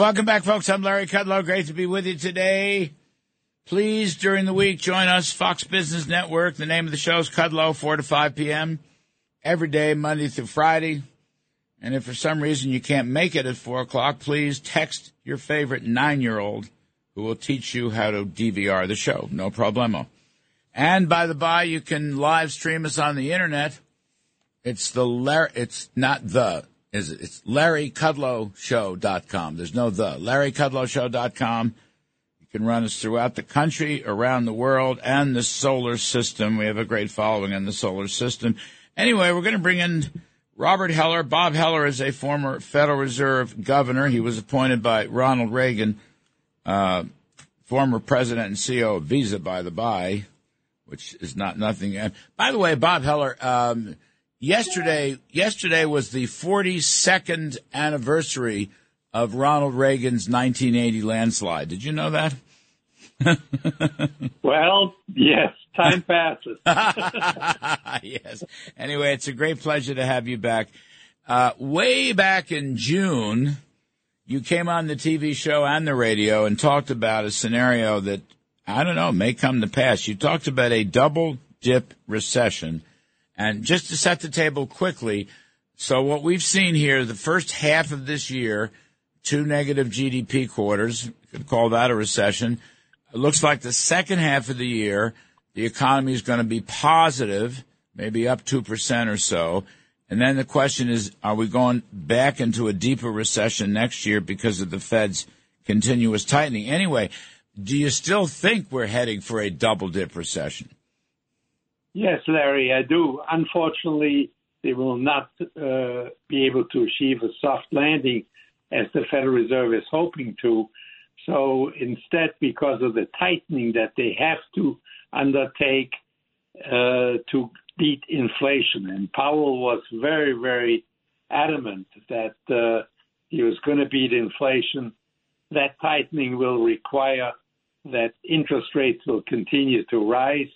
Welcome back, folks. I'm Larry Kudlow. Great to be with you today. Please, during the week, join us, Fox Business Network. The name of the show is Kudlow, 4 to 5 p.m. every day, Monday through Friday. And if for some reason you can't make it at 4 o'clock, please text your favorite nine year old who will teach you how to DVR the show. No problemo. And by the by, you can live stream us on the internet. It's the Larry, it's not the, is it? It's LarryKudlowShow.com. There's no the. LarryKudlowShow.com. You can run us throughout the country, around the world, and the solar system. We have a great following in the solar system. Anyway, we're going to bring in Robert Heller. Bob Heller is a former Federal Reserve governor. He was appointed by Ronald Reagan, uh, former president and CEO of Visa, by the by, which is not nothing. By the way, Bob Heller, um, yesterday, yesterday was the 42nd anniversary of Ronald Reagan's 1980 landslide. Did you know that? well, yes, time passes. yes. Anyway, it's a great pleasure to have you back. Uh, way back in June, you came on the TV show and the radio and talked about a scenario that, I don't know, may come to pass. You talked about a double dip recession. And just to set the table quickly, so what we've seen here, the first half of this year, two negative GDP quarters, could call that a recession. It looks like the second half of the year, the economy is going to be positive, maybe up 2% or so. And then the question is, are we going back into a deeper recession next year because of the Fed's continuous tightening? Anyway, do you still think we're heading for a double dip recession? Yes, Larry, I do. Unfortunately, they will not uh, be able to achieve a soft landing as the Federal Reserve is hoping to. So instead, because of the tightening that they have to undertake uh, to beat inflation, and Powell was very, very adamant that uh, he was going to beat inflation, that tightening will require that interest rates will continue to rise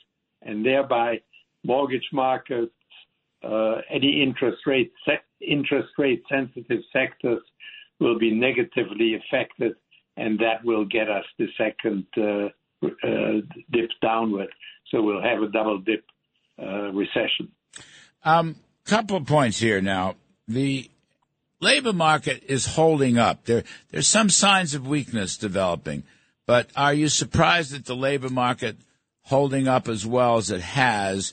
and thereby mortgage markets, uh, any interest rate se- interest rate sensitive sectors will be negatively affected, and that will get us the second uh, uh, dip downward. So we'll have a double dip uh, recession. Um, couple of points here now. The labor market is holding up. There, there's some signs of weakness developing, but are you surprised that the labor market holding up as well as it has?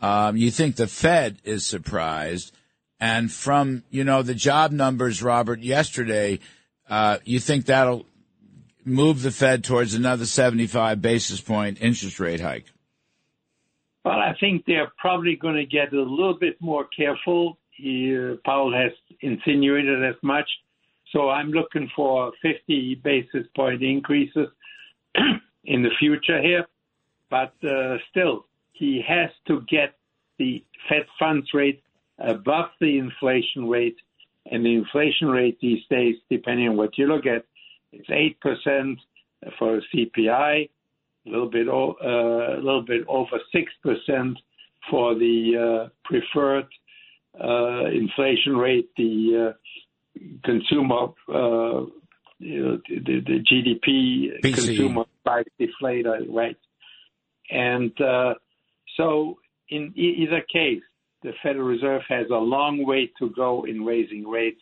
Um, you think the Fed is surprised. And from, you know, the job numbers, Robert, yesterday, uh, you think that'll move the Fed towards another 75 basis point interest rate hike? Well, I think they're probably going to get a little bit more careful. He, uh, Powell has insinuated as much. So I'm looking for 50 basis point increases in the future here. But uh, still, he has to get the Fed funds rate above the inflation rate. And the inflation rate these days, depending on what you look at, it's 8% for CPI, a little bit, uh, a little bit over 6% for the uh, preferred uh, inflation rate, the uh, consumer, uh, you know, the, the GDP PCE. consumer price deflator, right? And uh, so, in either case, the Federal Reserve has a long way to go in raising rates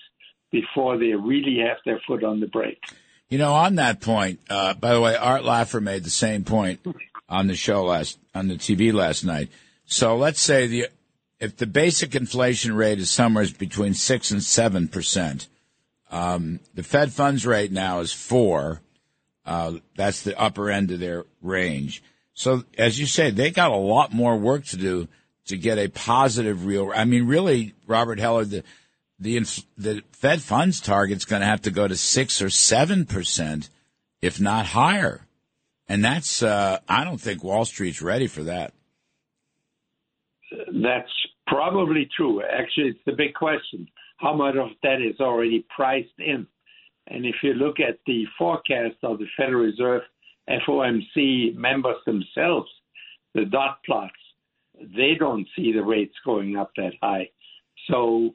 before they really have their foot on the brake. You know, on that point, uh, by the way, Art Laffer made the same point on the show last, on the TV last night. So let's say the, if the basic inflation rate is somewhere between six and seven percent, um, the Fed funds rate now is four. Uh, that's the upper end of their range. So as you say, they got a lot more work to do to get a positive real. I mean, really, Robert Heller, the the the Fed funds target's going to have to go to six or seven percent, if not higher, and that's uh, I don't think Wall Street's ready for that. That's probably true. Actually, it's the big question: how much of that is already priced in? And if you look at the forecast of the Federal Reserve FOMC members themselves, the dot plots, they don't see the rates going up that high. So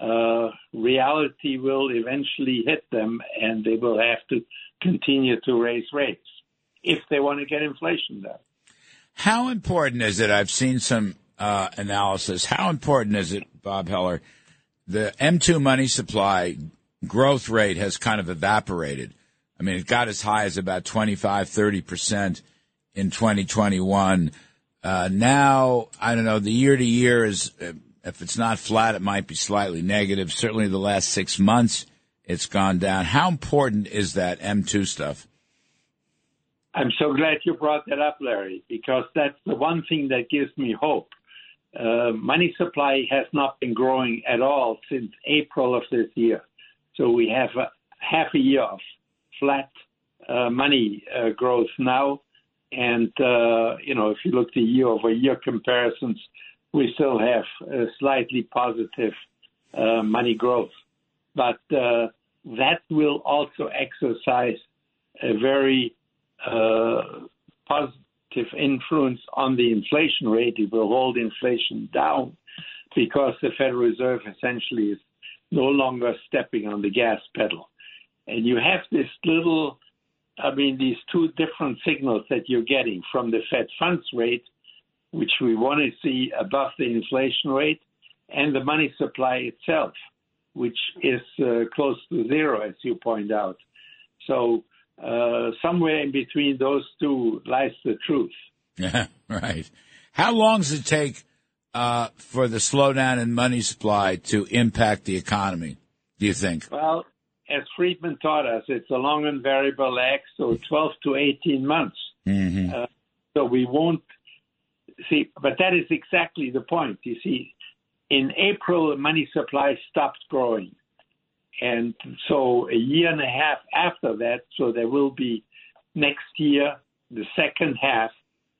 uh, reality will eventually hit them, and they will have to continue to raise rates if they want to get inflation down. How important is it? I've seen some uh, analysis. How important is it, Bob Heller? The M2 money supply growth rate has kind of evaporated. I mean, it got as high as about 25, 30% in 2021. Uh, now, I don't know, the year to year is, uh, if it's not flat, it might be slightly negative. Certainly the last six months, it's gone down. How important is that M2 stuff? I'm so glad you brought that up, Larry, because that's the one thing that gives me hope. Uh, money supply has not been growing at all since April of this year. So we have a, half a year of flat uh, money uh, growth now. And, uh, you know, if you look at year over year comparisons, we still have a slightly positive money growth. But uh, that will also exercise a very uh, positive influence on the inflation rate. It will hold inflation down because the Federal Reserve essentially is no longer stepping on the gas pedal. And you have this little, I mean, these two different signals that you're getting from the Fed funds rate, which we want to see above the inflation rate, and the money supply itself, which is uh, close to zero, as you point out. So uh, somewhere in between those two lies the truth. Yeah, right. How long does it take uh, for the slowdown in money supply to impact the economy? Do you think? Well, as Friedman taught us, it's a long and variable lag, so 12 to 18 months. Mm-hmm. Uh, so we won't see, but that is exactly the point. You see, in April, the money supply stopped growing. And so a year and a half after that, so there will be next year, the second half,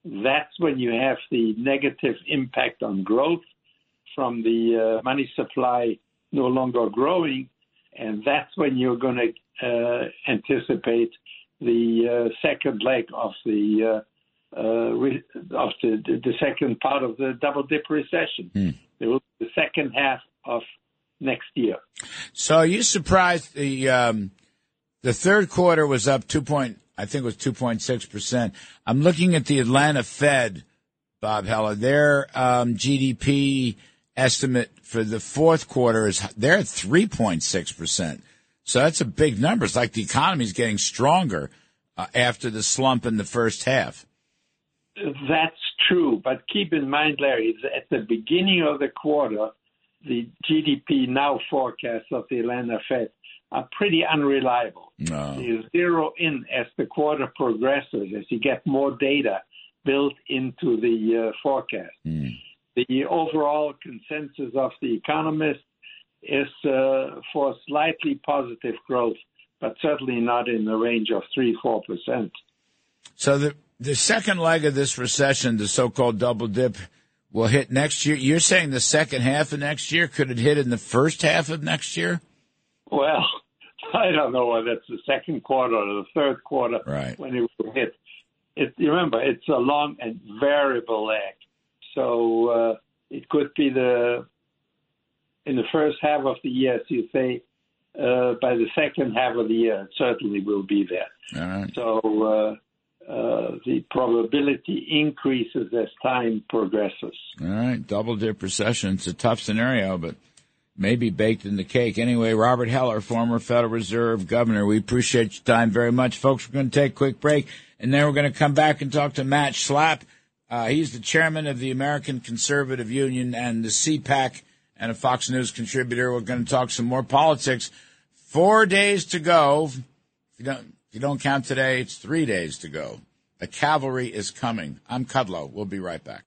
that's when you have the negative impact on growth from the uh, money supply no longer growing. And that's when you're going to uh, anticipate the uh, second leg of the uh, uh, re- of the, the second part of the double dip recession. Mm. There will be the second half of next year. So are you surprised the um, the third quarter was up two point I think it was two point six percent. I'm looking at the Atlanta Fed, Bob Heller. Their um, GDP estimate for the fourth quarter is they're at three point six percent. So that's a big number. It's like the economy is getting stronger uh, after the slump in the first half. That's true, but keep in mind, Larry, at the beginning of the quarter, the GDP now forecasts of the Atlanta Fed are pretty unreliable. No. You zero in as the quarter progresses, as you get more data built into the uh, forecast. Mm. The overall consensus of the economists is uh, for slightly positive growth, but certainly not in the range of 3 4%. So the, the second leg of this recession, the so called double dip, will hit next year. You're saying the second half of next year? Could it hit in the first half of next year? Well, I don't know whether it's the second quarter or the third quarter right. when it will hit. It, remember, it's a long and variable lag. So uh, it could be the in the first half of the year, as you say. Uh, by the second half of the year, it certainly will be there. So uh, uh, the probability increases as time progresses. All right, double dip recession. It's a tough scenario, but maybe baked in the cake. Anyway, Robert Heller, former Federal Reserve Governor, we appreciate your time very much. Folks, we're going to take a quick break, and then we're going to come back and talk to Matt Schlapp. Uh, he's the chairman of the American Conservative Union and the CPAC and a Fox News contributor. We're going to talk some more politics. Four days to go. If you don't, if you don't count today, it's three days to go. The cavalry is coming. I'm Kudlow. We'll be right back.